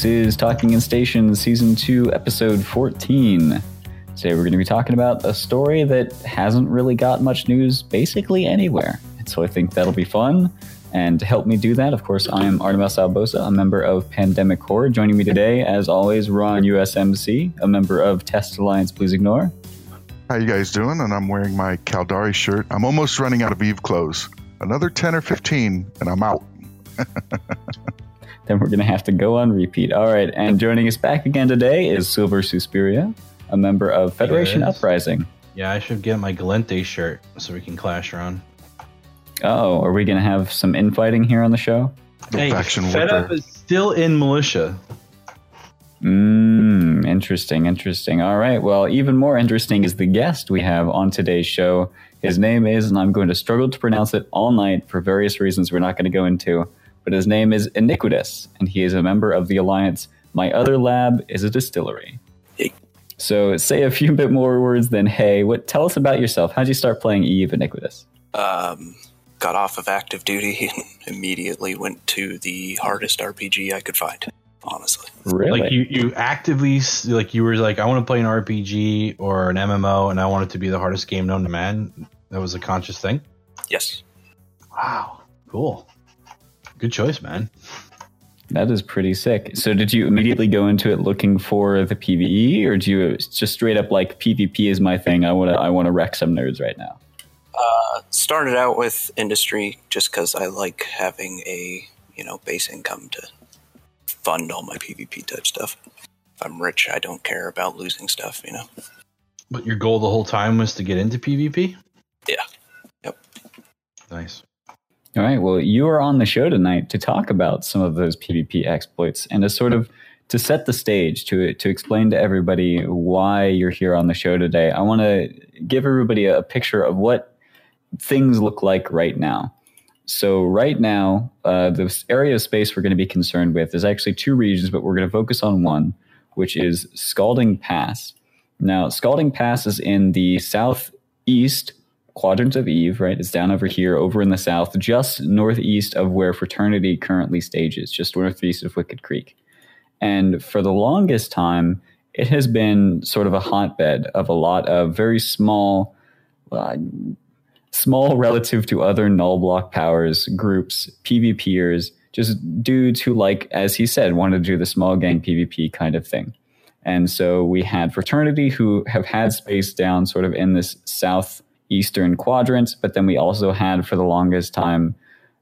This is Talking in Station Season 2, Episode 14. Today we're going to be talking about a story that hasn't really got much news basically anywhere. And so I think that'll be fun. And to help me do that, of course, I am Artemis Albosa, a member of Pandemic Horde. Joining me today, as always, Ron USMC, a member of Test Alliance Please Ignore. How you guys doing? And I'm wearing my Caldari shirt. I'm almost running out of Eve clothes. Another 10 or 15, and I'm out. then we're going to have to go on repeat. All right. And joining us back again today is Silver Suspiria, a member of Federation Yes. Uprising. Yeah, I should get my Gallente shirt so we can clash around. Oh, are we going to have some infighting here on the show? The hey, faction Fed Up is still in militia. Mmm, interesting, interesting. All right. Well, even more interesting is the guest we have on today's show. His name is, and I'm going to struggle to pronounce it all night for various reasons we're not going to go into, but his name is Iniquitous, and he is a member of the Alliance. My other lab is a distillery. So, say a few bit more words than hey. What? Tell us about yourself. How'd you start playing Eve, Iniquitous? um, got off of active duty and immediately went to the hardest RPG I could find. Honestly, Really? Like you, you actively like you were like, I want to play an RPG or an MMO, and I want it to be the hardest game known to man. That was a conscious thing. yes. Wow, cool, good choice, man. That is pretty sick. So, did you immediately go into it looking for the PVE, or do you just straight up like PvP is my thing? I want to I want to wreck some nerds right now. Uh, started out with industry just because I like having a you know base income to fund all my PvP type stuff. If I'm rich, I don't care about losing stuff. You know. But your goal the whole time was to get into PvP. Yeah. Yep. Nice. All right. Well, you are on the show tonight to talk about some of those PvP exploits and to sort of to set the stage to to explain to everybody why you're here on the show today. I want to give everybody a picture of what things look like right now. So right now, uh, the area of space we're going to be concerned with is actually two regions, but we're going to focus on one, which is Scalding Pass. Now, Scalding Pass is in the southeast quadrant of Eve, right? It's down over here, over in the south, just northeast of where Fraternity currently stages, just northeast of Wicked Creek. And for the longest time, it has been sort of a hotbed of a lot of very small, uh, small relative to other null block powers groups, PvPers, just dudes who, like, as he said, wanted to do the small gang PvP kind of thing. And so we had Fraternity who have had space down sort of in this southeastern quadrant, but then we also had for the longest time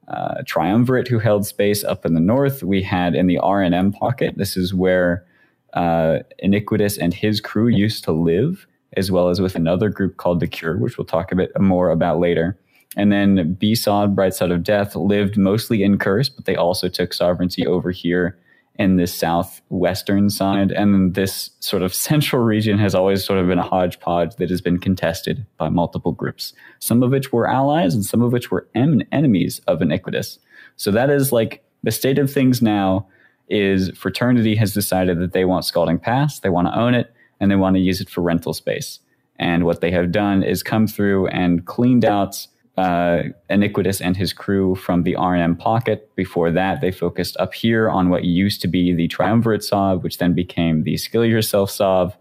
uh, Triumvirate who held space up in the north. We had in the RNM pocket, this is where uh, Iniquitous and his crew used to live, as well as with another group called The Cure, which we'll talk a bit more about later. And then B-Sod, Bright Side of Death, lived mostly in Curse, but they also took sovereignty over here in the southwestern side. And this sort of central region has always sort of been a hodgepodge that has been contested by multiple groups, some of which were allies and some of which were em- enemies of Iniquitous. So that is like the state of things now is Fraternity has decided that they want Scalding Pass, they want to own it, and they want to use it for rental space. And what they have done is come through and cleaned out uh, Iniquitous and his crew from the RNM pocket. Before that, they focused up here on what used to be the Triumvirate Sov, which then became the Skill Yourself Sov,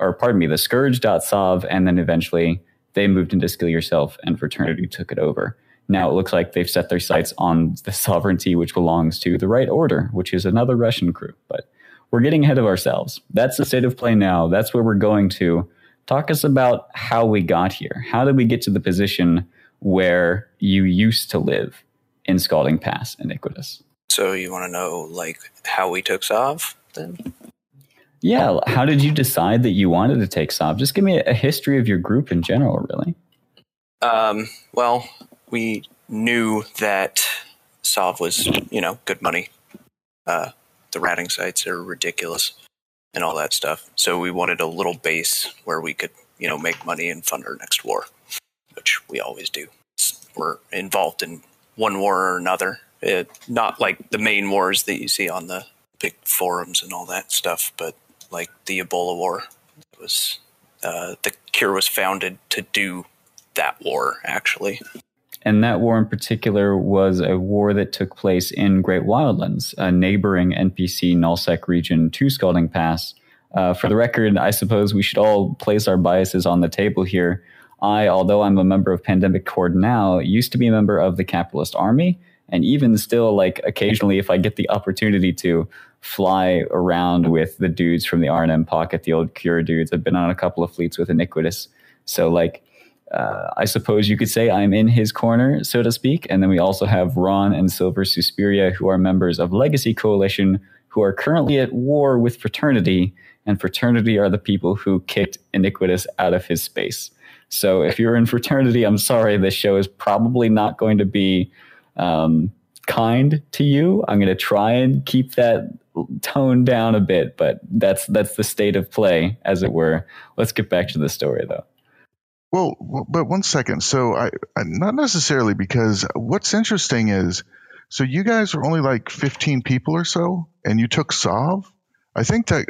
or pardon me, the Scourge.sov, and then eventually they moved into Skill Yourself and Fraternity took it over. Now it looks like they've set their sights on the sovereignty, which belongs to the Right Order, which is another Russian crew. But we're getting ahead of ourselves. That's the state of play now. That's where we're going to. Talk us about how we got here. How did we get to the position where you used to live in Scalding Pass, Iniquitous? So you want to know like how we took Sov? Then Yeah, how did you decide that you wanted to take Sov? Just give me a, history of your group in general, really. Um, well, we knew that Sov was, you know, good money. Uh, the ratting sites are ridiculous and all that stuff. So we wanted a little base where we could, you know, make money and fund our next war, we always do. We're involved in one war or another. It, not like the main wars that you see on the big forums and all that stuff, but like the Ebola War. It was uh, the Cure was founded to do that war, actually. and that war in particular was a war that took place in Great Wildlands, a neighboring NPC nullsec region to Scalding Pass. Uh, for the record, I suppose we should all place our biases on the table here. I, although I'm a member of Pandemic Horde now, used to be a member of the Capitalist Army, and even still, like occasionally, if I get the opportunity to fly around with the dudes from the R&M pocket, the old Cure dudes, I've been on a couple of fleets with Iniquitous. So, like, uh, I suppose you could say I'm in his corner, so to speak. And then we also have Ron and Silver Suspiria, who are members of Legacy Coalition, who are currently at war with Fraternity. And Fraternity are the people who kicked Iniquitous out of his space. So if you're in Fraternity, I'm sorry, this show is probably not going to be um, kind to you. I'm going to try and keep that tone down a bit, but that's that's the state of play, as it were. Let's get back to the story, though. Well, but one second. So I, I not necessarily because what's interesting is so you guys are only like 15 people or so and you took Sov. I think that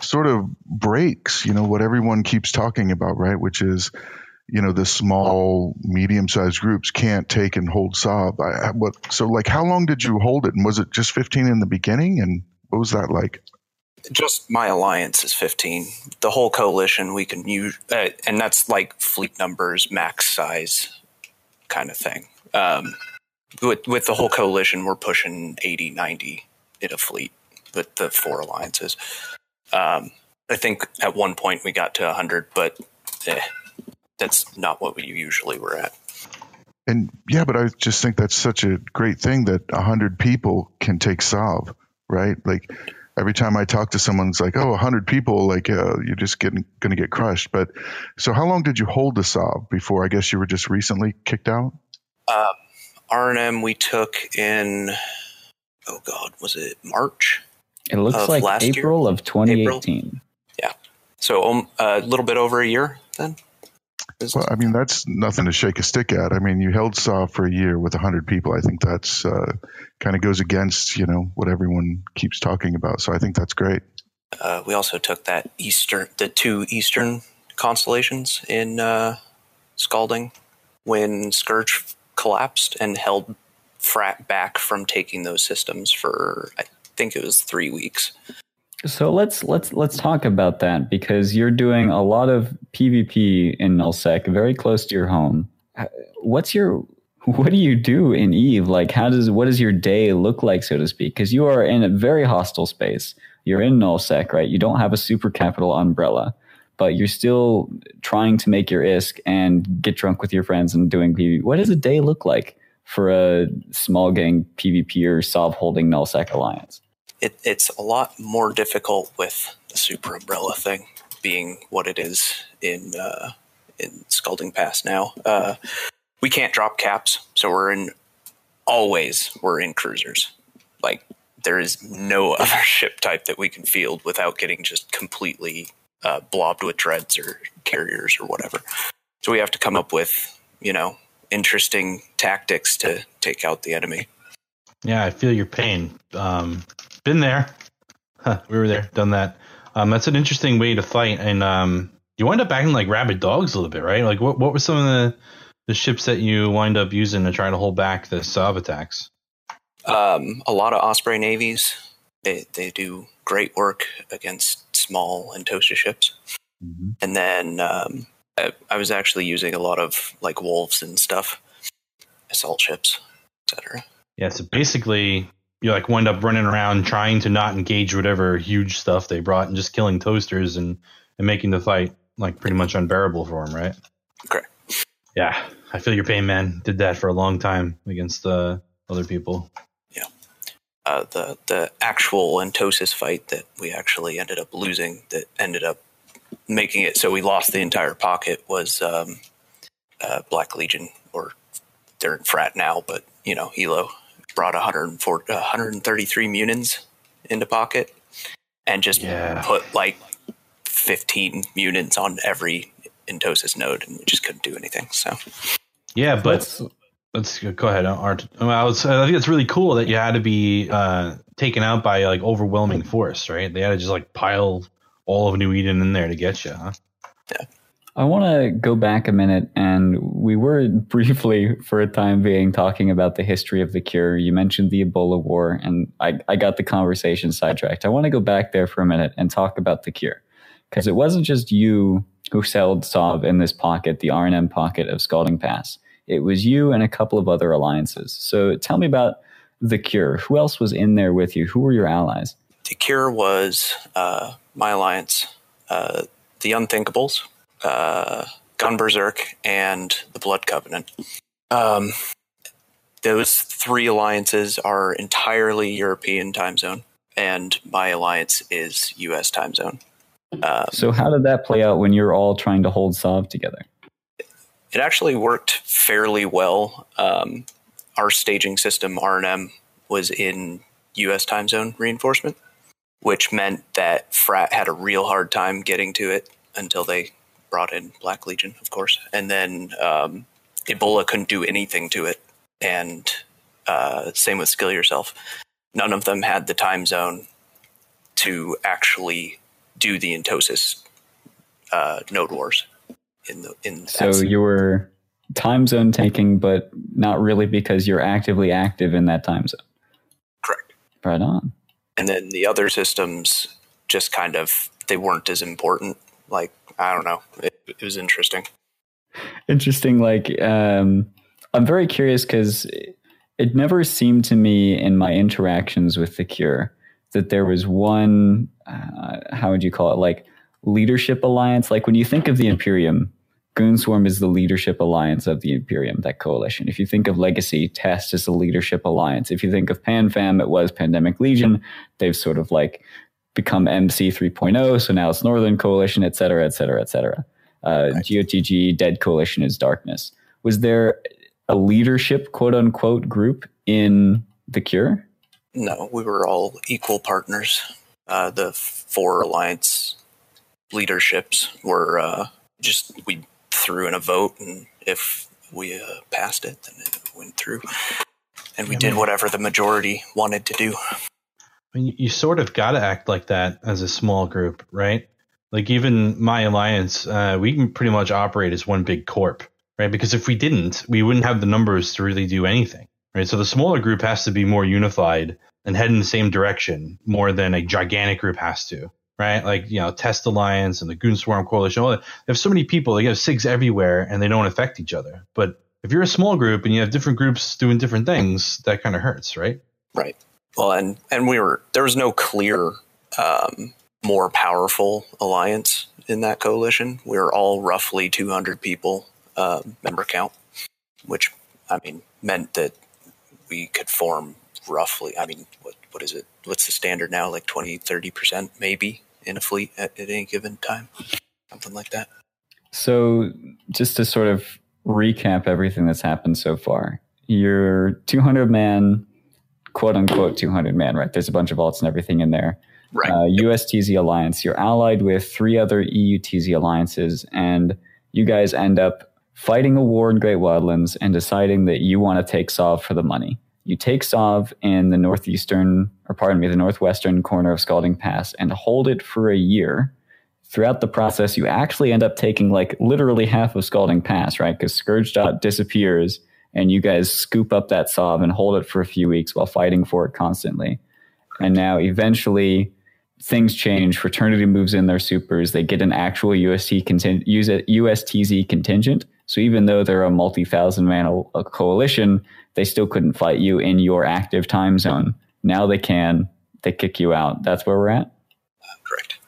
sort of breaks, you know, what everyone keeps talking about, right? Which is, you know, the small, medium-sized groups can't take and hold Sov. I, what? So, like, how long did you hold it? And was it just 15 in the beginning? And what was that like? Just my alliance is 15. The whole coalition we can use, uh, and that's like fleet numbers, max size kind of thing. Um, with, with the whole coalition, we're pushing 80, 90 in a fleet with the four alliances. Um, I think at one point we got to 100, but eh, that's not what we usually were at. And yeah, but I just think that's such a great thing that 100 people can take Sov, right? Like, every time I talk to someone, it's like, oh, 100 people, like, uh, you're just getting going to get crushed. But so, how long did you hold the Sov before? I guess you were just recently kicked out. Um, R&M we took in, oh God, was it March? It looks like last year? April of 2018. Yeah, So um, a little bit over a year then. Well, I mean, that's nothing to shake a stick at. I mean, you held Sov for a year with 100 people. I think that's uh, kind of goes against, you know, what everyone keeps talking about. So I think that's great. uh, we also took that eastern, the two eastern constellations in uh, Scalding when Scourge collapsed and held Frat back from taking those systems for I think it was three weeks. So let's let's let's talk about that because you're doing a lot of PvP in nullsec, very close to your home. Uh, What's your what do you do in Eve? Like, how does what does your day look like, so to speak? Because you are in a very hostile space. You're in nullsec, right? You don't have a super capital umbrella, but you're still trying to make your ISK and get drunk with your friends and doing PvP. What does a day look like for a small gang PvP or Sov holding nullsec alliance? It, it's a lot more difficult with the super umbrella thing being what it is in uh, in Scalding Pass now. Uh, we can't drop caps, so we're in always we're in cruisers. Like there is no other ship type that we can field without getting just completely uh, blobbed with dreads or carriers or whatever. So we have to come up with you know interesting tactics to take out the enemy. Yeah, I feel your pain. Um, been there. Huh, we were there, done that. Um, that's an interesting way to fight, and um, you wind up acting like rabid dogs a little bit, right? Like, what what were some of the the ships that you wind up using to try to hold back the sub attacks? Um, a lot of Osprey navies. They they do great work against small and toaster ships. And then um, I, I was actually using a lot of like wolves and stuff, assault ships, etc. Yeah, so basically, you like wind up running around trying to not engage whatever huge stuff they brought, and just killing toasters and and making the fight like pretty much unbearable for them, right? Correct. Yeah, I feel your pain, man. Did that for a long time against uh, other people. Yeah. Uh, the the actual Entosis fight that we actually ended up losing, that ended up making it so we lost the entire pocket, was um, uh, Black Legion, or they're in frat now, but you know, Hilo brought 104, 133 Munins into pocket and just Yeah. put like 15 Munins on every Entosis node, and just couldn't do anything. So Yeah, but Let's let's go ahead, Art. Well, I, was, I think it's really cool that you had to be uh, taken out by like overwhelming force, right? They had to just like pile all of New Eden in there to get you, huh? I want to go back a minute, and we were briefly, for a time being, talking about the history of the cure. You mentioned the Ebola War, and I, I got the conversation sidetracked. I want to go back there for a minute and talk about the cure, because it wasn't just you who sold Sov in this pocket, the R&M pocket of Scalding Pass. It was you and a couple of other alliances. So tell me about the cure. Who else was in there with you? Who were your allies? The cure was uh, my alliance, uh, the Unthinkables, uh, Gun Berserk, and the Blood Covenant. Um, those three alliances are entirely European time zone, and my alliance is U.S. time zone. Um, so, how did that play out when you're all trying to hold Sov together? It actually worked fairly well. Um, our staging system, R&M, was in U.S. time zone reinforcement, which meant that Frat had a real hard time getting to it until they brought in Black Legion, of course, and then um, Ebola couldn't do anything to it, and uh, same with Skill Yourself. None of them had the time zone to actually do the Entosis uh, node wars. In the in so you were time zone taking, but not really because you're actively active in that time zone. Correct. Right on. And then the other systems just kind of they weren't as important. Like I don't know. It, it was interesting. Interesting. Like, um, I'm very curious because it never seemed to me in my interactions with the Cure that there was one, uh, how would you call it, like leadership alliance. Like when you think of the Imperium, Goonswarm is the leadership alliance of the Imperium, that coalition. If you think of Legacy, Test is the leadership alliance. If you think of PanFam, it was Pandemic Legion. They've sort of like become NC 3.0. So now it's Northern Coalition, et cetera, et cetera, et cetera. Uh, right. GOTG, Dead Coalition is Darkness. Was there a leadership, quote unquote, group in The Cure? No, we were all equal partners. Uh, the four alliance leaderships were uh, just, we threw in a vote, and if we uh, passed it, then it went through. And we did whatever the majority wanted to do. I mean, you sort of got to act like that as a small group, right? Like even my alliance, uh, we can pretty much operate as one big corp, right? Because if we didn't, we wouldn't have the numbers to really do anything, right? So the smaller group has to be more unified and head in the same direction more than a gigantic group has to, right? Like you know, Test Alliance and the Goonswarm Coalition. All that. They have so many people. They have SIGs everywhere, and they don't affect each other. But if you're a small group and you have different groups doing different things, that kind of hurts, right? Right. Well, and and we were there was no clear um, more powerful alliance in that coalition. We were all roughly 200 people uh, member count, which I mean meant that we could form roughly. I mean, what what is it? What's the standard now? Like 20, 30 percent maybe in a fleet at, at any given time, something like that. So, just to sort of recap everything that's happened so far, your 200 man quote unquote 200 man, right? There's a bunch of alts and everything in there. Right. Uh, USTZ alliance. You're allied with three other EUTZ alliances, and you guys end up fighting a war in Great Wildlands and deciding that you want to take Sov for the money. You take Sov in the northeastern, or pardon me, the northwestern corner of Scalding Pass and hold it for a year. Throughout the process, you actually end up taking like literally half of Scalding Pass, right? Because Scourge Dot disappears and you guys scoop up that Sov and hold it for a few weeks while fighting for it constantly. And now eventually things change. Fraternity moves in their supers. They get an actual UST contingent, use a USTZ contingent. So even though they're a multi-thousand man coalition, they still couldn't fight you in your active time zone. Now they can. They kick you out. That's where we're at. Correct.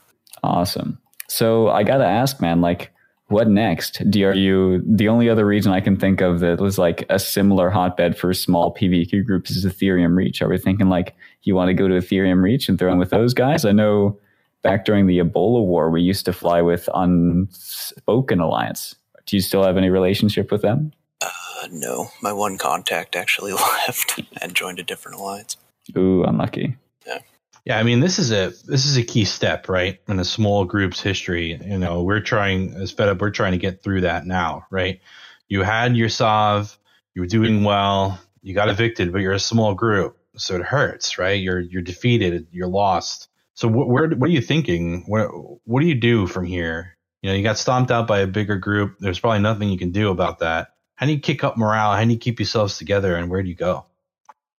Awesome. So I got to ask, man, like, what next? You the only other region I can think of that was like a similar hotbed for small PvP groups is Etherium Reach? Are we thinking like you want to go to Etherium Reach and throw in with those guys? I know back during the Ebola war, we used to fly with Unspoken Alliance. Do you still have any relationship with them? Uh, no, my one contact actually left and joined a different alliance. Ooh, unlucky. Yeah. Yeah, I mean this is a this is a key step, right? In a small group's history. You know, we're trying as fed up, we're trying to get through that now, right? You had your Sov, you were doing well, you got evicted, but you're a small group, so it hurts, right? You're you're defeated, you're lost. So what where what are you thinking? What what do you do from here? You know, you got stomped out by a bigger group. There's probably nothing you can do about that. How do you kick up morale? How do you keep yourselves together? And where do you go?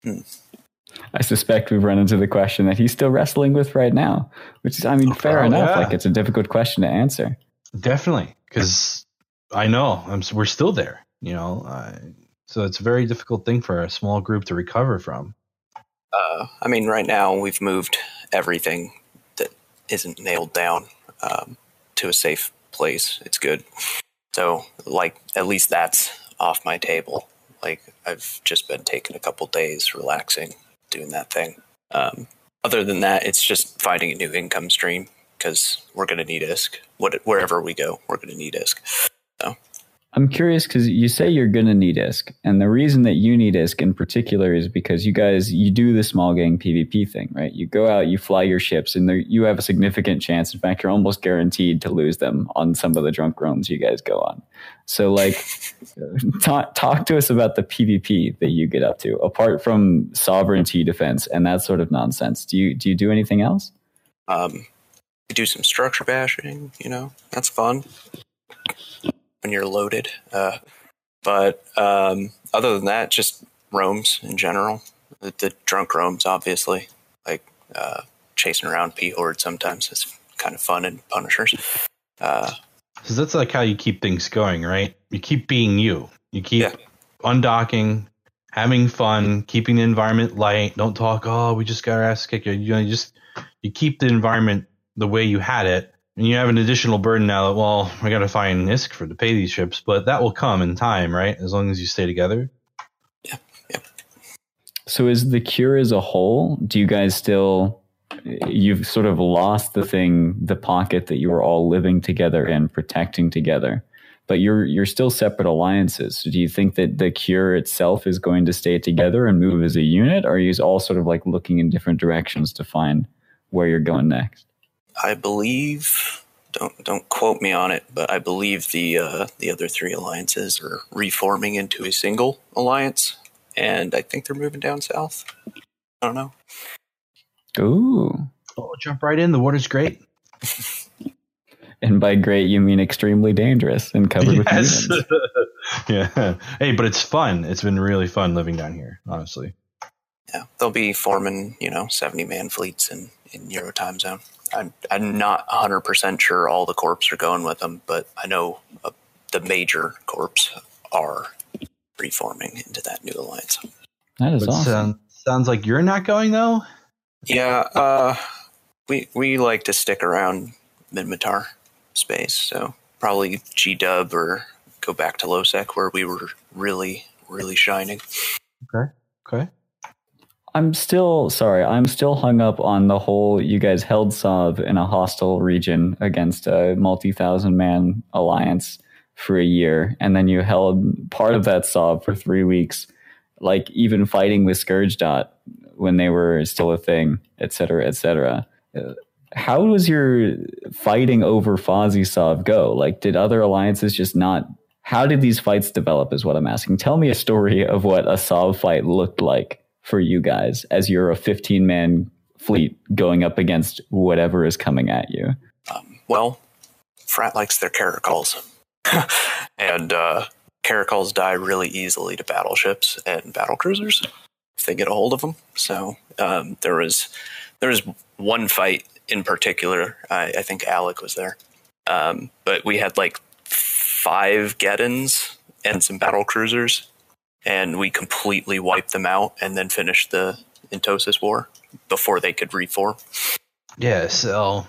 Hmm. I suspect we've run into the question that he's still wrestling with right now, which is, I mean, fair Oh, enough. yeah. Like it's a difficult question to answer. Definitely, because I know I'm, we're still there. You know, uh, so it's a very difficult thing for a small group to recover from. Uh, I mean, right now we've moved everything that isn't nailed down um, to a safe place. It's good. So, like, at least that's off my table. Like, I've just been taking a couple days, relaxing, doing that thing. Um, other than that, it's just finding a new income stream because we're going to need ISK. What, wherever we go, we're going to need ISK. I'm curious because you say you're going to need ISK. And the reason that you need ISK in particular is because you guys, you do the small gang PvP thing, right? You go out, you fly your ships, and you have a significant chance. In fact, you're almost guaranteed to lose them on some of the drunk roams you guys go on. So, like, talk, talk to us about the PvP that you get up to, apart from sovereignty defense and that sort of nonsense. Do you, do you do anything else? Um, do some structure bashing, you know, that's fun when you're loaded. Uh, but um, other than that, just roams in general. The, the drunk roams, obviously, like uh, chasing around P Horde sometimes is kind of fun and punishers. Uh, Because that's like how you keep things going, right? You keep being you. You keep Yeah. undocking, having fun, keeping the environment light. Don't talk. Oh, we just got our ass kicked. You know, you just you keep the environment the way you had it, and you have an additional burden now that well, we got to find ISK for to pay these ships, but that will come in time, right? As long as you stay together. So is the cure as a whole? Do you guys still? You've sort of lost the thing, the pocket that you were all living together and protecting together, but you're you're still separate alliances. So do you think that the cure itself is going to stay together and move as a unit, or are you all sort of like looking in different directions to find where you're going next? I believe. Don't don't quote me on it, but I believe the uh, the other three alliances are reforming into a single alliance, and I think they're moving down south. I don't know. Ooh, Oh, jump right in. The water's great. and by great you mean extremely dangerous and covered with Yes. mutants. yeah. Hey, but it's fun. It's been really fun living down here, honestly. Yeah, they'll be forming, you know, 70 man fleets in, in Euro time zone. I'm, I'm not 100% sure all the corps are going with them, but I know uh, the major corps are reforming into that new alliance. That is But awesome. sound- sounds like you're not going though. Yeah, uh, we, we like to stick around Minmatar space, so probably G Dub or go back to lowsec where we were really, really shining. Okay. Okay. I'm still sorry. I'm still hung up on the whole. You guys held Sov in a hostile region against a multi-thousand man alliance for a year, and then you held part of that Sov for three weeks, like even fighting with Scourge Dot when they were still a thing, et cetera, et cetera. How was your fighting over Fozzie Sov go? Like, did other alliances just not? How did these fights develop? Is what I'm asking. Tell me a story of what a Sov fight looked like for you guys as you're a 15 man fleet going up against whatever is coming at you. Um, well, Frat likes their caracals. and uh, caracals die really easily to battleships and battle cruisers if they get a hold of them. So um, there was there was one fight in particular. I, I think Alec was there, um, but we had like five Geddons and some battle cruisers, and we completely wiped them out and then finished the Entosis War before they could reform. Yeah, so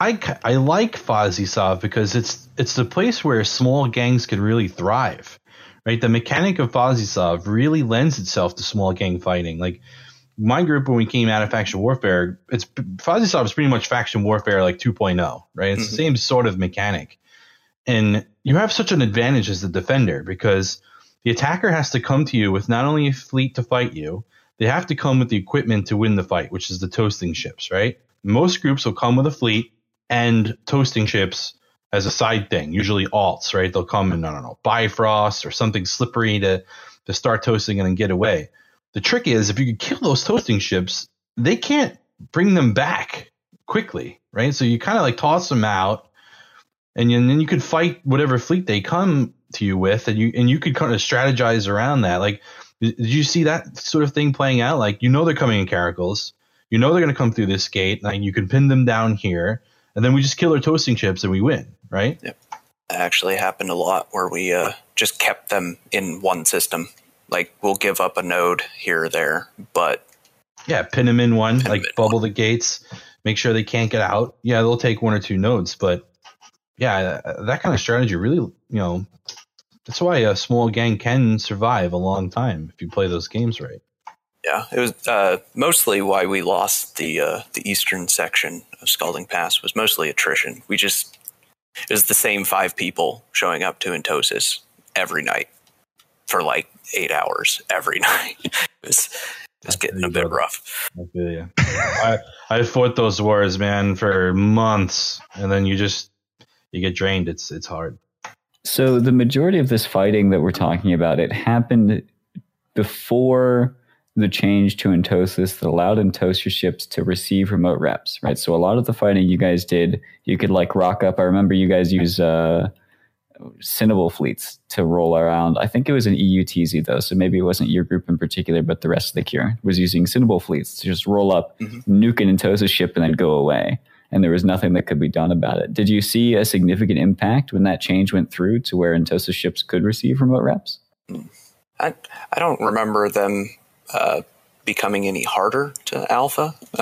I, I like Fozzie because it's it's the place where small gangs can really thrive, right? The mechanic of Fozzie really lends itself to small gang fighting. Like my group when we came out of faction warfare, it's Fozzie is pretty much faction warfare like 2.0, right? It's Mhm. the same sort of mechanic, and you have such an advantage as the defender because the attacker has to come to you with not only a fleet to fight you, they have to come with the equipment to win the fight, which is the toasting ships, right? Most groups will come with a fleet and toasting ships as a side thing, usually alts, right? They'll come in, I don't know, Bifrost or something slippery to, to start toasting and then get away. The trick is if you can kill those toasting ships, they can't bring them back quickly, right? So you kind of like toss them out and then you could fight whatever fleet they come to you with, and you and you could kind of strategize around that. Like, did you see that sort of thing playing out? Like, you know they're coming in caracals, you know they're going to come through this gate, and you can pin them down here, and then we just kill their toasting chips and we win, right? That actually happened a lot where we uh, just kept them in one system. Like we'll give up a node here or there, but Yeah, pin them in one, like in bubble the gates, make sure they can't get out. Yeah, they'll take one or two nodes, but yeah, that kind of strategy really, you know, that's why a small gang can survive a long time if you play those games right. yeah, it was uh, mostly why we lost the uh, the eastern section of Scalding Pass was mostly attrition. We just it was the same five people showing up to Entosis every night for like eight hours every night. it was it was getting a bit rough. I feel you. I I fought those wars, man, for months, and then you just you get drained. It's it's hard. So the majority of this fighting that we're talking about, it happened before the change to Entosis that allowed Entosis ships to receive remote reps, right? So a lot of the fighting you guys did, you could like rock up. I remember you guys use uh, Cynabal fleets to roll around. I think it was an EUTZ though, so maybe it wasn't your group in particular, but the rest of the cure was using Cynabal fleets to just roll up, Mhm. nuke an Entosis ship, and then go away. And there was nothing that could be done about it. Did you see a significant impact when that change went through to where Entosis ships could receive remote reps? I I don't remember them uh, becoming any harder to alpha.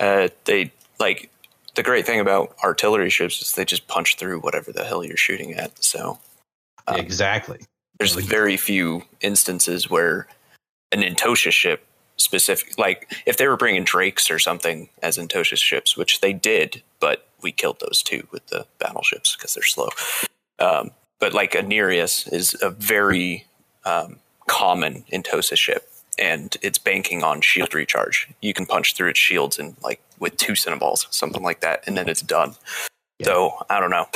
uh, they like the great thing about artillery ships is they just punch through whatever the hell you're shooting at. So um, exactly. there's Like- very few instances where an Entosis ship specific like if they were bringing drakes or something as Entosis ships which they did but we killed those two with the battleships because they're slow. Um, but like a Nereus is a very um, common Entosis ship and it's banking on shield recharge. You can punch through its shields and like with two Cynabals something like that and then it's done. So I don't know.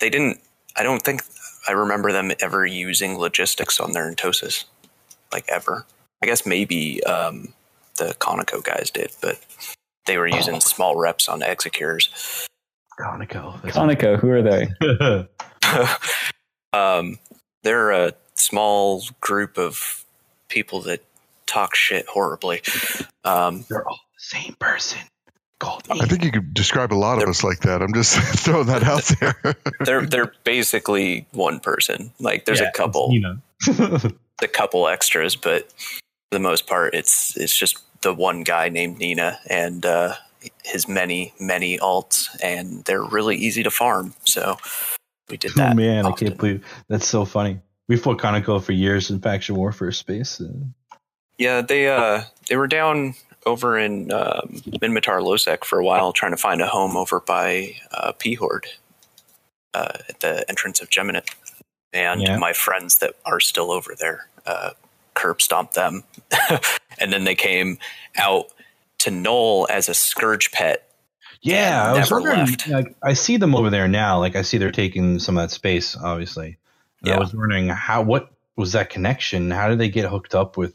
They didn't I don't think I remember them ever using logistics on their Entosis, like ever. I guess maybe um, the Conoco guys did, but they were using Oh. small reps on Executors. Conoco. That's- Conoco, who are they? um, they're a small group of people that talk shit horribly. Um, They're all the same person. Called I think you could describe a lot of They're- us like that. I'm just throwing that out there. they're they're basically one person. Like there's Yeah, a couple. You know. a couple extras, but for the most part, it's it's just the one guy named Nina and uh, his many many alts, and they're really easy to farm. So we did that. Oh man, I can't believe that's so funny. We fought Conoco for years in faction warfare space. and- Yeah, they uh they were down over in um, Minmatar lowsec for a while, trying to find a home over by uh, P Horde uh, at the entrance of Geminate, and Yeah. my friends that are still over there uh, curb stomped them, and then they came out to null as a scourge pet. Yeah, I was wondering. left. Like, I see them over there now. Like I see they're taking some of that space, obviously. And I was wondering how what was that connection? How did they get hooked up with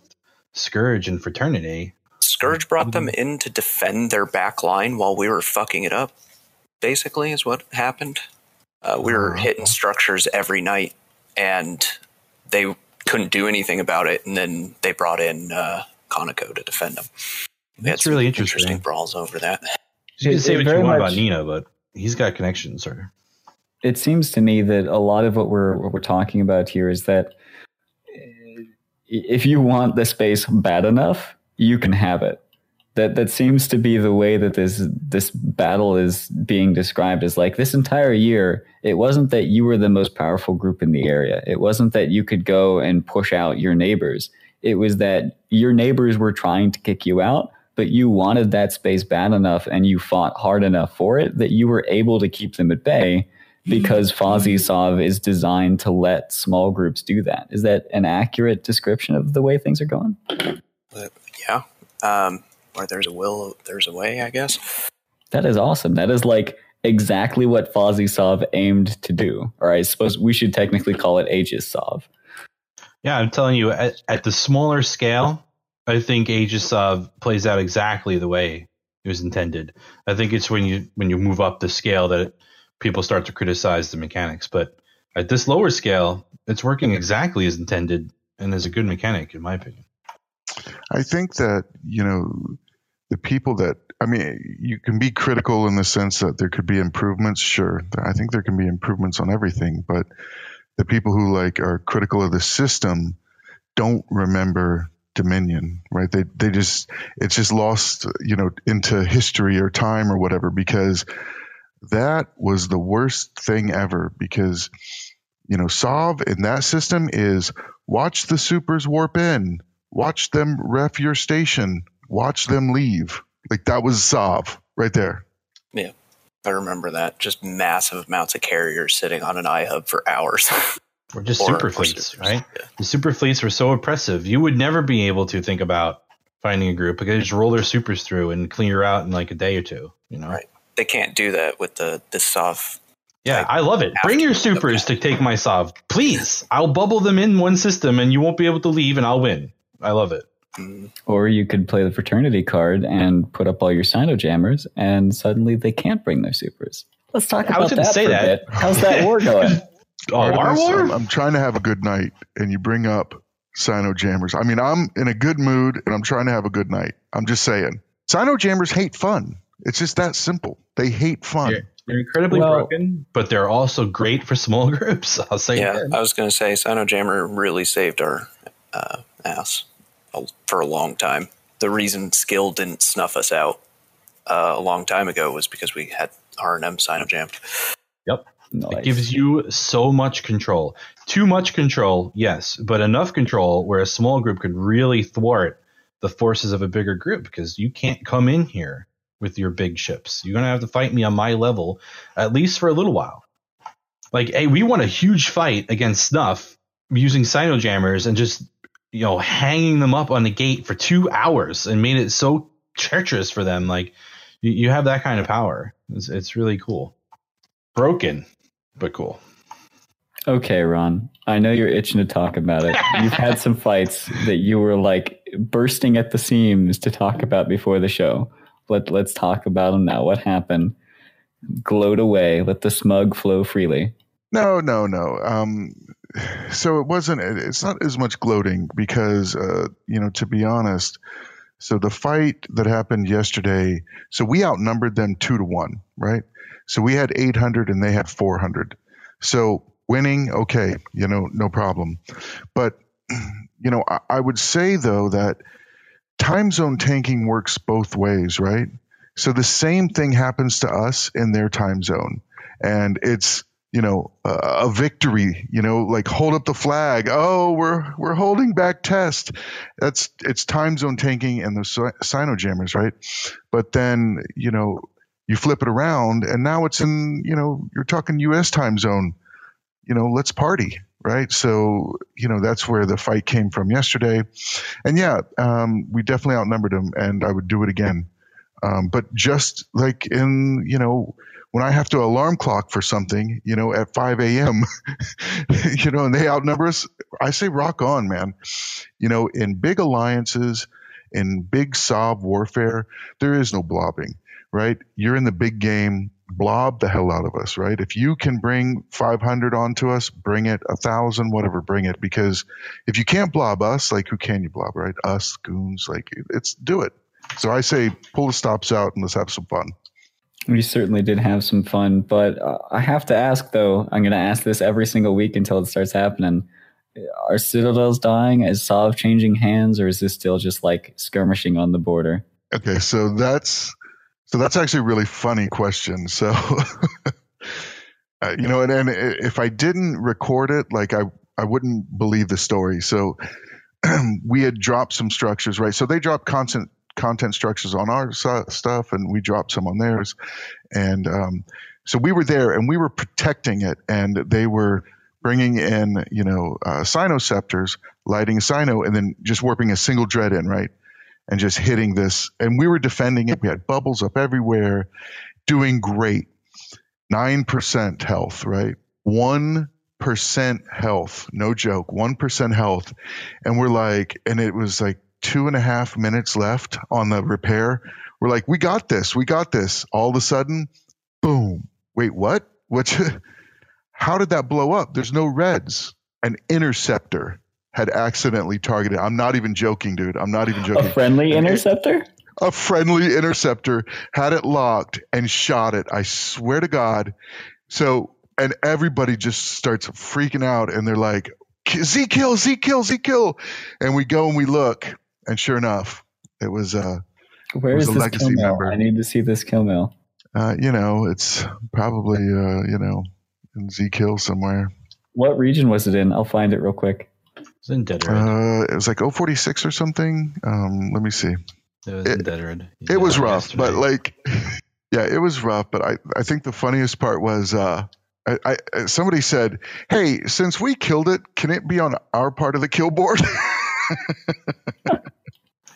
Scourge and Fraternity? Scourge brought them in to defend their back line while we were fucking it up. Basically, is what happened. Uh, we were Oh. hitting structures every night, and they couldn't do anything about it. And then they brought in uh, Conoco to defend them. We That's really interesting. interesting brawls over that. You can It- say it what you very want much- about Nina, but he's got connections. Or it seems to me that a lot of what we're what we're talking about here is that uh, if you want the space bad enough, you can have it. That that seems to be the way that this this battle is being described as like this entire year. It wasn't that you were the most powerful group in the area. It wasn't that you could go and push out your neighbors. It was that your neighbors were trying to kick you out, but you wanted that space bad enough and you fought hard enough for it that you were able to keep them at bay because Fozzie Sov is designed to let small groups do that. Is that an accurate description of the way things are going? Yeah, um, where there's a will, there's a way. I guess. That is awesome. That is like exactly what Fozzie Sov aimed to do. Or I suppose we should technically call it Aegis Sov. yeah, I'm telling you, at, at the smaller scale, I think Aegis plays out exactly the way it was intended. I think it's when you when you move up the scale that it people start to criticize the mechanics. But at this lower scale, it's working exactly as intended and is a good mechanic, in my opinion. I think that you know the people that I mean, you can be critical in the sense that there could be improvements. Sure, I think there can be improvements on everything, but the people who like are critical of the system don't remember Dominion, right? They they just it's just lost, you know, into history or time or whatever because that was the worst thing ever because you know, Sov in that system is watch the supers warp in, watch them ref your station, watch them leave. Like that was Sov right there. Yeah. I remember that. Just massive amounts of carriers sitting on an iHub for hours. Or just or, super fleets, right? Yeah. The super fleets were so oppressive. You would never be able to think about finding a group because they just roll their supers through and clear out in like a day or two. You know, right? They can't do that with the the Sov. Yeah, I love it. Bring your supers to take my Sov, please. I'll bubble them in one system, and you won't be able to leave, and I'll win. I love it. Or you could play the fraternity card and put up all your cyno jammers, and suddenly they can't bring their supers. Let's talk about that. Say that. How's that war going? oh, our war? I'm, I'm trying to have a good night, and you bring up cyno jammers. I mean, I'm in a good mood, and I'm trying to have a good night. I'm just saying, cyno jammers hate fun. It's just that simple. They hate fun. They're incredibly well, broken, but they're also great for small groups. I'll say. Yeah, that. I was going to say Cyno Jammer really saved our uh, ass for a long time. The reason skill didn't snuff us out uh, a long time ago was because we had R and M Cyno Jam. Yep. Nice. It gives you so much control. Too much control, yes, but enough control where a small group could really thwart the forces of a bigger group because you can't come in here with your big ships. You're going to have to fight me on my level, at least for a little while. Like, hey, we won a huge fight against Snuff using Cyno Jammers and just, you know, hanging them up on the gate for two hours and made it so treacherous for them. Like, you, you have that kind of power. It's, it's really cool. Broken, but cool. Okay, Ron. I know you're itching to talk about it. You've had some fights that you were like bursting at the seams to talk about before the show. Let let's talk about them now. What happened? Gloat away. Let the smug flow freely. No, no, no. Um, so it wasn't. It's not as much gloating because, uh, you know, to be honest. So the fight that happened yesterday. So we outnumbered them two to one, right? So we had 800 and they had 400. So winning, okay, you know, no problem. But you know, I, I would say though that time zone tanking works both ways, right? So the same thing happens to us in their time zone. And it's, you know, a victory, you know, like hold up the flag. Oh, we're, we're holding back test. That's, it's time zone tanking and the cyno jammers, right? But then, you know, you flip it around and now it's in, you know, you're talking US time zone. You know, let's party right? So, you know, that's where the fight came from yesterday. And yeah, um, we definitely outnumbered them, and I would do it again. Um, but just like in, you know, when I have to alarm clock for something, you know, at 5 a.m., you know, and they outnumber us, I say rock on, man. You know, in big alliances, in big Sov warfare, there is no blobbing, right? You're in the big game blob the hell out of us, right? If you can bring 500 onto us, bring it, a thousand, whatever, bring it. Because if you can't blob us, like who can you blob, right? Us, goons, like it's do it. So I say pull the stops out and let's have some fun. We certainly did have some fun, but uh, I have to ask though. I'm going to ask this every single week until it starts happening. Are citadels dying? Is Sov changing hands, or is this still just like skirmishing on the border? Okay, so that's so that's actually a really funny question. So, uh, you know, and, and if I didn't record it, like I, I wouldn't believe the story. So we had dropped some structures, right? So they dropped content content structures on our stuff, and we dropped some on theirs, and um, so we were there and we were protecting it, and they were bringing in, you know, uh, scepters, lighting cyno, and then just warping a single dread in, right? and just hitting this. And we were defending it. We had bubbles up everywhere, doing great. 9% health, right? 1% health. No joke. 1% health. And we're like, and it was like two and a half minutes left on the repair. We're like, we got this. We got this. All of a sudden, boom. Wait, what? which how did that blow up? There's no reds. An interceptor had accidentally targeted. I'm not even joking, dude. I'm not even joking. A friendly interceptor? a friendly interceptor had it locked and shot it. I swear to God. So, and everybody just starts freaking out and they're like, Z kill, Z kill, Z kill. And we go and we look. And sure enough, it was, uh, Where was is a this legacy kill mail? member. I need to see this kill mail. uh, you know, it's probably, uh, you know, in zKill somewhere. What region was it in? I'll find it real quick. It's in Detorid. Uh, it was like 046 or something. Um, let me see. it was in it- Detorid. it was Yeah, rough, but like, yeah, it was rough. But I, I think the funniest part was, uh, I, I, somebody said, "Hey, since we killed it, can it be on our part of the kill board?"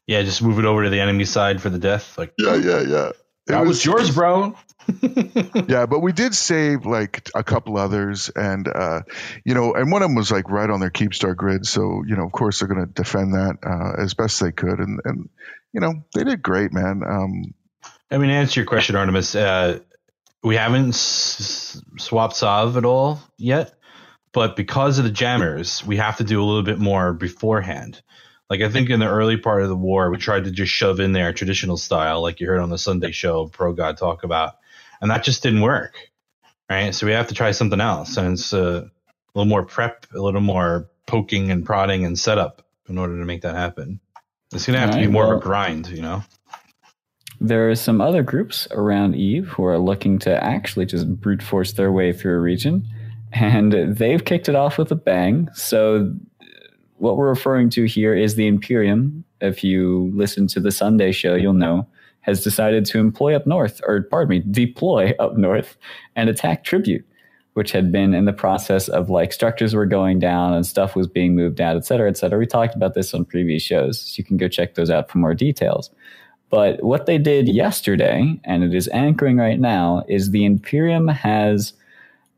yeah, just move it over to the enemy side for the death. Like yeah, yeah, yeah. It that was, yours, bro. yeah, but we did save like a couple others, and uh, you know, and one of them was like right on their Keepstar grid. So you know, of course, they're going to defend that uh, as best they could, and and you know, they did great, man. Um, I mean, to answer your question, Artemis, uh, we haven't s- swapped Sov at all yet, but because of the jammers, we have to do a little bit more beforehand. Like I think in the early part of the war, we tried to just shove in there traditional style, like you heard on the Sunday show, Pro God talk about, and that just didn't work. Right, so we have to try something else, and it's a little more prep, a little more poking and prodding and setup in order to make that happen. It's gonna have to be more of a grind, you know. There are some other groups around Eve who are looking to actually just brute force their way through a region, and they've kicked it off with a bang. So, what we're referring to here is the Imperium. If you listen to the Sunday show, you'll know has decided to employ up north, or pardon me, deploy up north and attack Tribute, which had been in the process of like structures were going down and stuff was being moved out, et cetera, et cetera. We talked about this on previous shows. So you can go check those out for more details. But what they did yesterday, and it is anchoring right now, is the Imperium has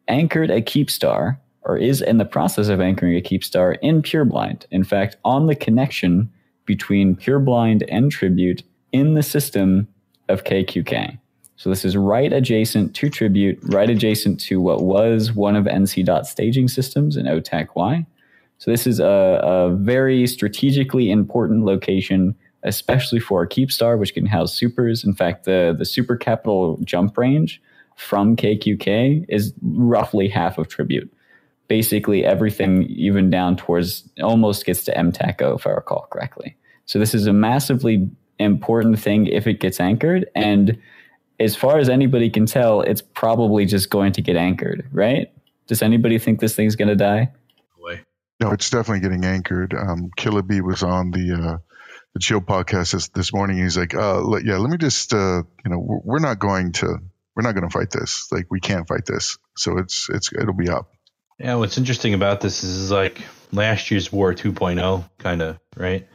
anchored a Keepstar, or is in the process of anchoring a Keepstar in Pureblind. In fact, on the connection between Pureblind and Tribute in the system of KQK. So this is right adjacent to Tribute, right adjacent to what was one of NC Dot staging systems in OTAC Y. So this is a, a very strategically important location, especially for a Keepstar, which can house supers. In fact, the, the super capital jump range from KQK is roughly half of Tribute. Basically, everything even down towards almost gets to MTACO, if I recall correctly. So this is a massively important thing if it gets anchored. And as far as anybody can tell, it's probably just going to get anchored, right? Does anybody think this thing's going to die? No, it's definitely getting anchored. Um, Killer B was on the uh, the Chill podcast this, this morning. He's like, uh, let, "Yeah, let me just, uh, you know, we're, we're not going to, we're not going to fight this. Like, we can't fight this. So it's, it's, it'll be up." Yeah, what's interesting about this is like last year's War 2.0, kind of, right?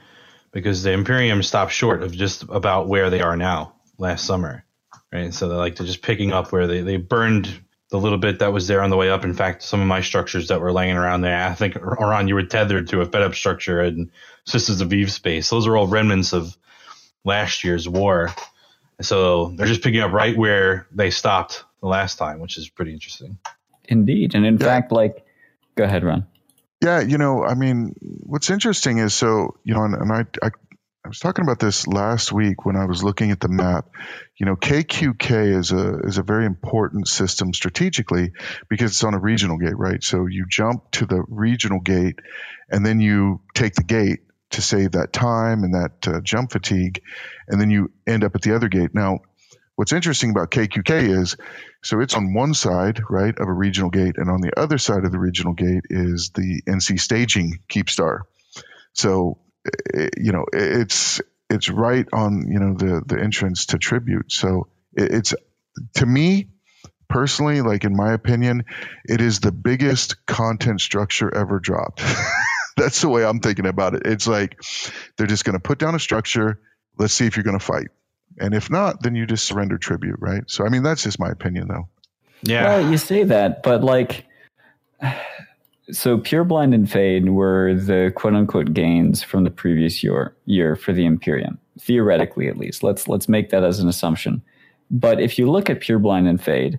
Because the Imperium stopped short of just about where they are now last summer, right? So they're like they're just picking up where they, they burned the little bit that was there on the way up. In fact, some of my structures that were laying around there, I think, around you were tethered to a fed up structure and Sisters of Eve space. Those are all remnants of last year's war. So they're just picking up right where they stopped the last time, which is pretty interesting. Indeed. And in Yeah. fact, like, go ahead, Ron. Yeah, you know, I mean, what's interesting is so, you know, and, and I, I, I was talking about this last week when I was looking at the map. You know, KQK is a is a very important system strategically because it's on a regional gate, right? So you jump to the regional gate, and then you take the gate to save that time and that uh, jump fatigue, and then you end up at the other gate. Now, what's interesting about KQK is so it's on one side, right, of a regional gate, and on the other side of the regional gate is the NC staging Keepstar. So, eh, you know, it's it's right on you know the the entrance to tribute. So it's to me personally, like in my opinion, it is the biggest content structure ever dropped. That's the way I'm thinking about it. It's like they're just going to put down a structure. Let's see if you're going to fight. And if not, then you just surrender tribute, right? So, I mean, that's just my opinion, though. Yeah. Well, you say that, but like, so Pureblind and fade were the quote unquote gains from the previous year year for the Imperium, theoretically at least. Let's let's make that as an assumption. But if you look at Pureblind and fade,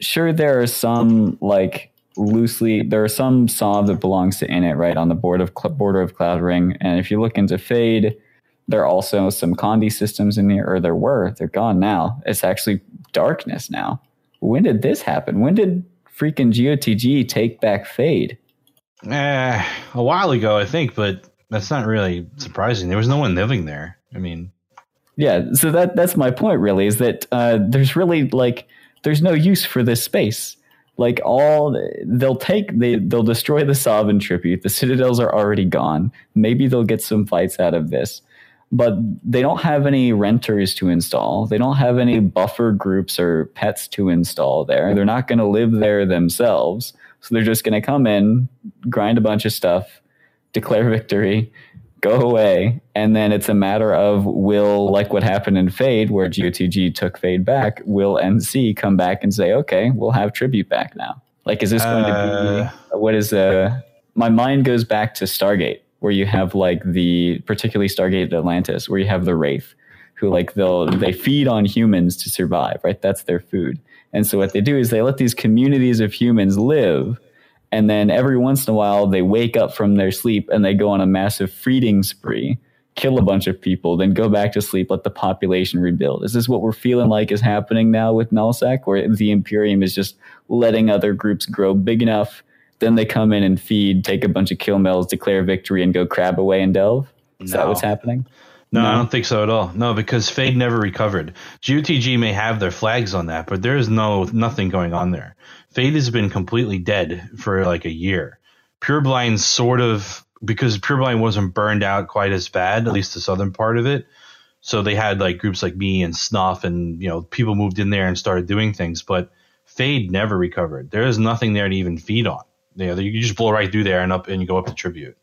sure there are some like loosely there are some Sov that belongs to Init right on the board of border of Cloud Ring, and if you look into Fade, there are also some Condi systems in here, or there were. They're gone now. It's actually darkness now. When did this happen? When did freaking GOTG take back Fade? Eh, a while ago, I think, but that's not really surprising. There was no one living there. I mean, yeah. So that that's my point. Really, is that uh, there's really like there's no use for this space. Like all they'll take they they'll destroy the Sovereign tribute. The citadels are already gone. Maybe they'll get some fights out of this but they don't have any renters to install. They don't have any buffer groups or pets to install there. They're not going to live there themselves. So they're just going to come in, grind a bunch of stuff, declare victory, go away. And then it's a matter of will, like what happened in Fade, where GOTG took Fade back, will NC come back and say, okay, we'll have tribute back now? Like, is this going uh, to be uh. what is uh my mind goes back to Stargate where you have like the particularly Stargate Atlantis, where you have the Wraith, who like they'll they feed on humans to survive, right? That's their food. And so what they do is they let these communities of humans live, and then every once in a while they wake up from their sleep and they go on a massive feeding spree, kill a bunch of people, then go back to sleep, let the population rebuild. Is this what we're feeling like is happening now with Nullsec, where the Imperium is just letting other groups grow big enough? Then they come in and feed, take a bunch of kill mails, declare victory, and go crab away and delve. Is no. that what's happening? No, no, I don't think so at all. No, because Fade never recovered. GOTG may have their flags on that, but there is no nothing going on there. Fade has been completely dead for like a year. Pureblind sort of because Pureblind wasn't burned out quite as bad, at least the southern part of it. So they had like groups like me and Snuff, and you know people moved in there and started doing things. But Fade never recovered. There is nothing there to even feed on. You know, you just blow right through there and up and you go up to tribute.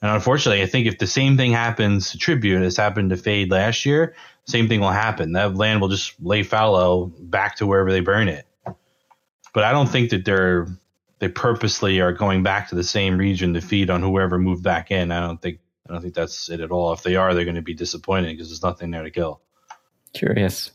And unfortunately, I think if the same thing happens to tribute as happened to Fade last year, same thing will happen. That land will just lay fallow back to wherever they burn it. But I don't think that they're they purposely are going back to the same region to feed on whoever moved back in. I don't think I don't think that's it at all. If they are, they're going to be disappointed because there's nothing there to kill. Curious.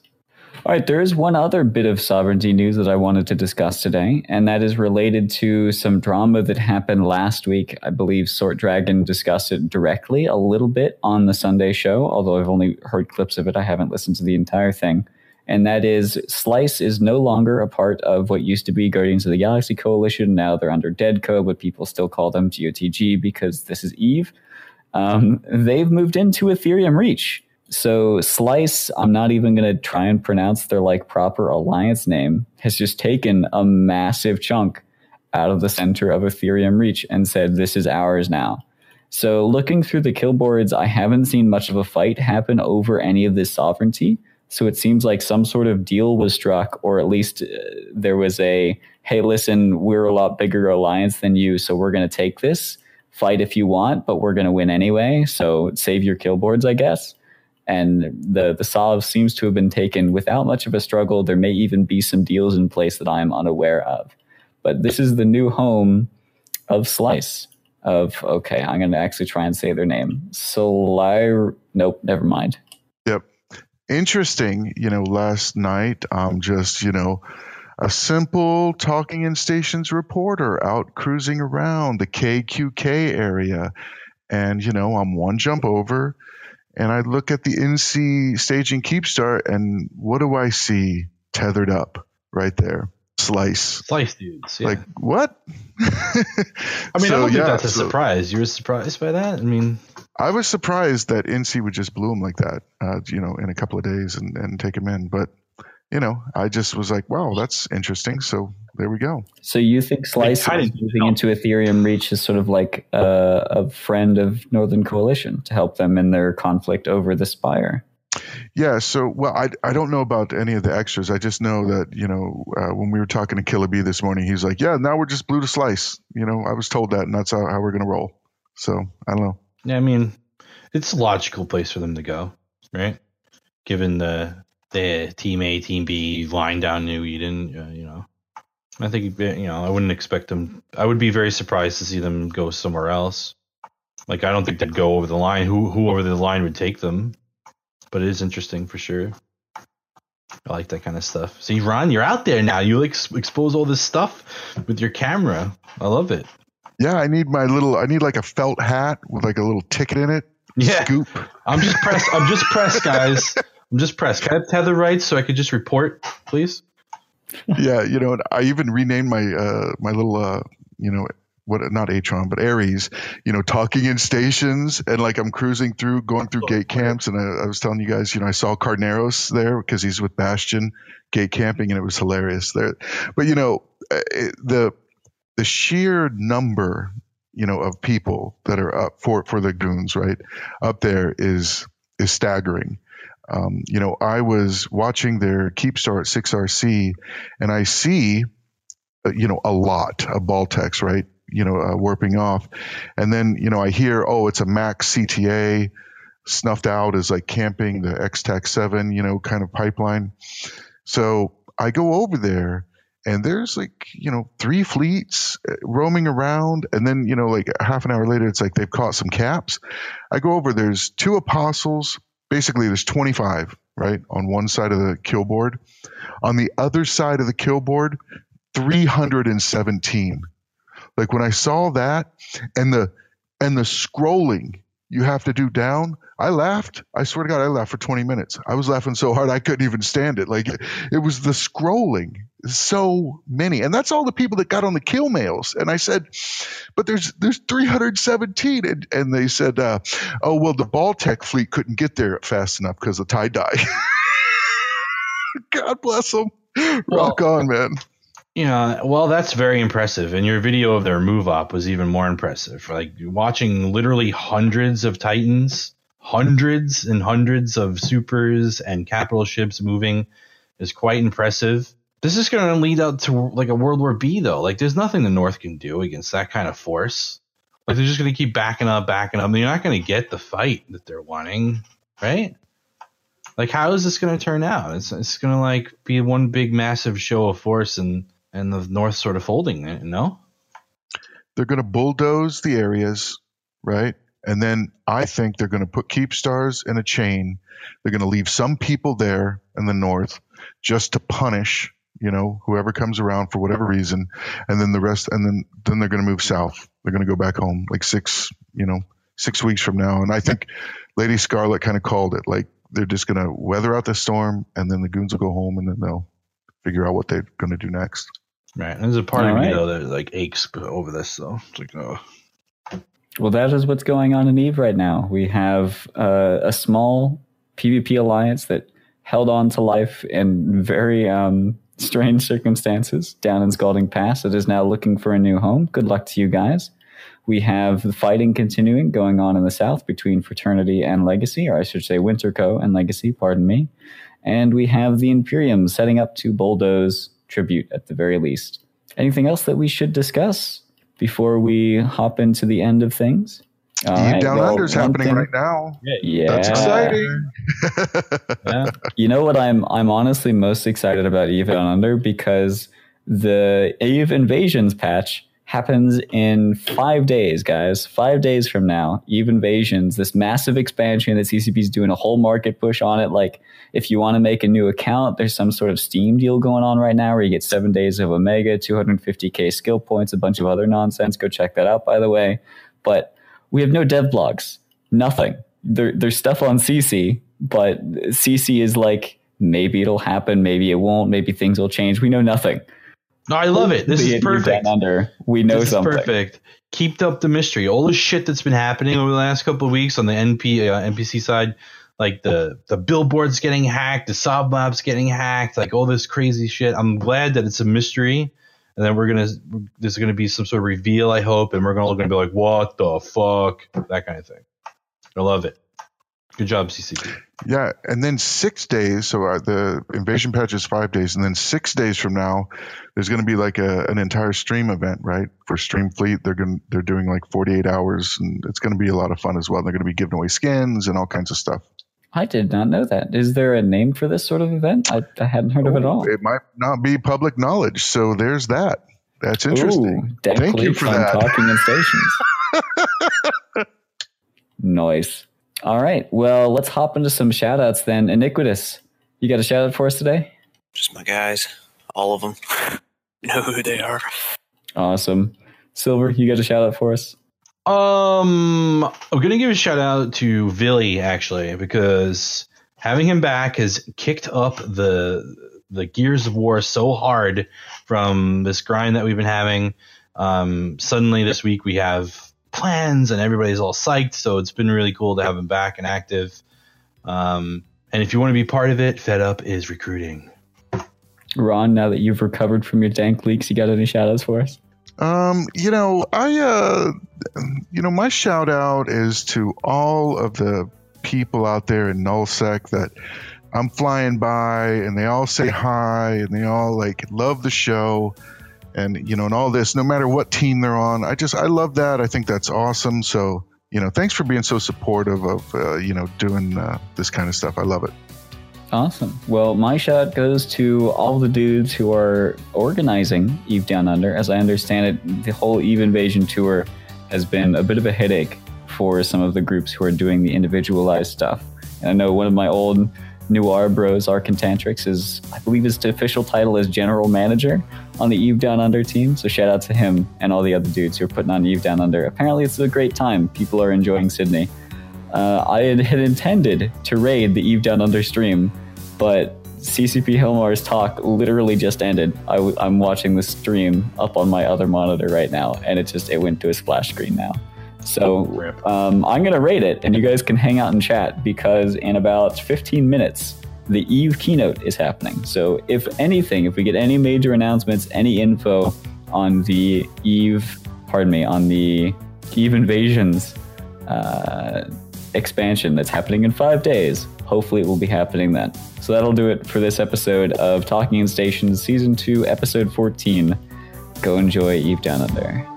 All right, there is one other bit of sovereignty news that I wanted to discuss today, and that is related to some drama that happened last week. I believe Sort Dragon discussed it directly a little bit on the Sunday show, although I've only heard clips of it. I haven't listened to the entire thing. And that is Slice is no longer a part of what used to be Guardians of the Galaxy Coalition. Now they're under Dead Code, but people still call them GOTG because this is Eve. Um, they've moved into Etherium Reach so Slice, I'm not even going to try and pronounce their like proper alliance name, has just taken a massive chunk out of the center of Etherium Reach and said, this is ours now. So looking through the kill boards, I haven't seen much of a fight happen over any of this sovereignty. So it seems like some sort of deal was struck, or at least uh, there was a, hey, listen, we're a lot bigger alliance than you, so we're going to take this. Fight if you want, but we're going to win anyway. So save your kill boards, I guess and the the Sov seems to have been taken without much of a struggle. There may even be some deals in place that I am unaware of, but this is the new home of Slice. Of okay, I'm going to actually try and say their name. Solar. Nope, never mind. Yep. Interesting. You know, last night, um, just you know, a simple talking in stations reporter out cruising around the KQK area, and you know, I'm one jump over and I look at the NC staging Keepstar, and what do I see tethered up right there? Slice. Slice dudes. Yeah. Like what? I mean, so, I don't think yeah, that's a so, surprise. You were surprised by that? I mean, I was surprised that NC would just bloom like that, uh, you know, in a couple of days and, and take him in. But you know, I just was like, wow, that's interesting. So there we go. So you think Slice is moving into Etherium Reach is sort of like a, a, friend of Northern Coalition to help them in their conflict over the Spire? Yeah. So, well, I, I don't know about any of the extras. I just know that, you know, uh, when we were talking to Killer B this morning, he's like, yeah, now we're just blue to Slice. You know, I was told that, and that's how, how we're going to roll. So I don't know. Yeah. I mean, it's a logical place for them to go, right? Given the the team A, team B line down New Eden. Uh, you know, I think you know I wouldn't expect them. I would be very surprised to see them go somewhere else. Like I don't think they'd go over the line. Who who over the line would take them? But it is interesting for sure. I like that kind of stuff. See, Ron, you're out there now. You ex- expose all this stuff with your camera. I love it. Yeah, I need my little. I need like a felt hat with like a little ticket in it. Yeah. Scoop. I'm just pressed. I'm just pressed, guys. I'm just pressed. Can I have tether rights so I could just report, please? yeah, you know, I even renamed my uh my little uh you know what not Atron but Ares, you know, talking in stations and like I'm cruising through, going through gate camps, and I, I was telling you guys, you know, I saw Carneros there because he's with Bastion gate camping, and it was hilarious there. But you know, uh, it, the the sheer number, you know, of people that are up for for the goons, right, up there is is staggering. Um, you know, I was watching their Keepstar at 6RC, and I see, uh, you know, a lot of Baltecs, right? You know, uh, warping off, and then you know I hear, oh, it's a Max CTA, snuffed out as like camping the XTAC seven, you know, kind of pipeline. So I go over there, and there's like you know three fleets uh, roaming around, and then you know like half an hour later, it's like they've caught some caps. I go over, there's two apostles basically there's 25 right on one side of the kill board. On the other side of the kill board 317 like when i saw that and the and the scrolling you have to do down i laughed. I swear to god i laughed for 20 minutes. I was laughing so hard i couldn't even stand it. Like it was the scrolling so many and that's all the people that got on the kill mails and i said but there's there's 317 and, and they said uh, oh well the baltec fleet couldn't get there fast enough because of TiDi god bless them rock Well- on man Yeah, well, that's very impressive. And your video of their move up was even more impressive. Like watching literally hundreds of Titans, hundreds and hundreds of supers and capital ships moving is quite impressive. This is going to lead out to like a World War B, though. Like, there's nothing the North can do against that kind of force. Like, they're just going to keep backing up, backing up. You're not going to get the fight that they're wanting, right? Like, how is this going to turn out? It's, it's going to like be one big massive show of force and and the North sort of folding it, no? they're going to bulldoze the areas, right? And then I think they're going to put Keepstars in a chain. They're going to leave some people there in the north just to punish, you know, whoever comes around for whatever reason, and then the rest, and then then they're going to move south. They're going to go back home like six, you know, six weeks from now. And I think Lady Scarlet kind of called it. Like they're just going to weather out the storm, and then the goons will go home, and then they'll figure out what they're going to do next. Right. And there's a part All of me though that like aches over this though. It's like, oh, Well, that is what's going on in Eve right now. We have uh, a small PvP alliance that held on to life in very um, strange circumstances down in Scalding Pass. It is now looking for a new home. Good luck to you guys. We have the fighting continuing going on in the south between Fraternity and Legacy, or I should say Winterco and Legacy, pardon me. And we have the Imperium setting up to bulldoze tribute at the very least. Anything else that we should discuss before we hop into the end of things? All Eve right, Down well, Under's one happening thing- right now. Yeah, That's exciting. yeah. You know what I'm I'm honestly most excited about Eve Down Under because the Eve Invasions patch happens in five days, guys. Five days from now, Eve Invasions, this massive expansion that CCP is doing a whole market push on it. Like, if you want to make a new account, there's some sort of Steam deal going on right now where you get seven days of Omega, 250k skill points, a bunch of other nonsense. Go check that out, by the way. But we have no dev blogs, nothing. There, there's stuff on Sisi, but Sisi is like maybe it'll happen, maybe it won't, maybe things will change. We know nothing. No, I love it. This is perfect. Under, we know this something. perfect. Keep up the mystery. All the shit that's been happening over the last couple of weeks on the NP uh, NPC side, like the the billboards getting hacked, the sov maps getting hacked, like all this crazy shit. I'm glad that it's a mystery, and then we're gonna there's gonna be some sort of reveal. I hope, and we're gonna all gonna be like, what the fuck, that kind of thing. I love it. Good job, CCP. Yeah, and then six days. So uh, the invasion patch is five days, and then six days from now, there's going to be like a, an entire stream event, right? For Stream Fleet, they're gonna they're doing like 48 hours, and it's going to be a lot of fun as well. They're going to be giving away skins and all kinds of stuff. I did not know that. Is there a name for this sort of event? I, I hadn't heard of it at all. Oh, it might not be public knowledge, so there's that. That's interesting. Ooh, deck Thank you for that. Talking in stations. nice. All right. Well, let's hop into some shout outs then. Iniquitous, you got a shout out for us today? just my guys, all of them. know who they are. Awesome. Silver, you got a shout out for us? Um, I'm gonna give a shout out to Villy actually because having him back has kicked up the the gears of war so hard from this grind that we've been having. Um, suddenly this week we have plans and everybody's all psyched, so it's been really cool to have him back and active. Um, and if you want to be part of it, Fed Up is recruiting. Ron, now that you've recovered from your dank leaks, you got any shout outs for us? Um, you know, I, uh, you know, my shout out is to all of the people out there in nullsec that I'm flying by and they all say hi and they all like love the show and, you know, and all this, no matter what team they're on. I just, I love that. I think that's awesome. So, you know, thanks for being so supportive of, uh, you know, doing uh, this kind of stuff. I love it. Awesome. Well, my shout goes to all the dudes who are organizing Eve Down Under. As I understand it, the whole Eve Invasion tour has been a bit of a headache for some of the groups who are doing the individualized stuff. And I know one of my old Noir bros, Arcantantrix, is I believe his official title is general manager on the Eve Down Under team. So shout out to him and all the other dudes who are putting on Eve Down Under. Apparently, it's a great time. People are enjoying Sydney. Uh, I had, intended to raid the Eve Down Under stream, but CCP Hilmar's talk literally just ended. i w- I'm watching the stream up on my other monitor right now, and it just it went to a splash screen now. So um, I'm gonna rate it, and you guys can hang out and chat because in about 15 minutes the Eve keynote is happening. So if anything, if we get any major announcements, any info on the Eve, pardon me, on the Eve invasions. Uh, expansion that's happening in five days. Hopefully, it will be happening then. So that'll do it for this episode of Talking in Stations, Season 2, Episode 14. Go enjoy Eve Down Under.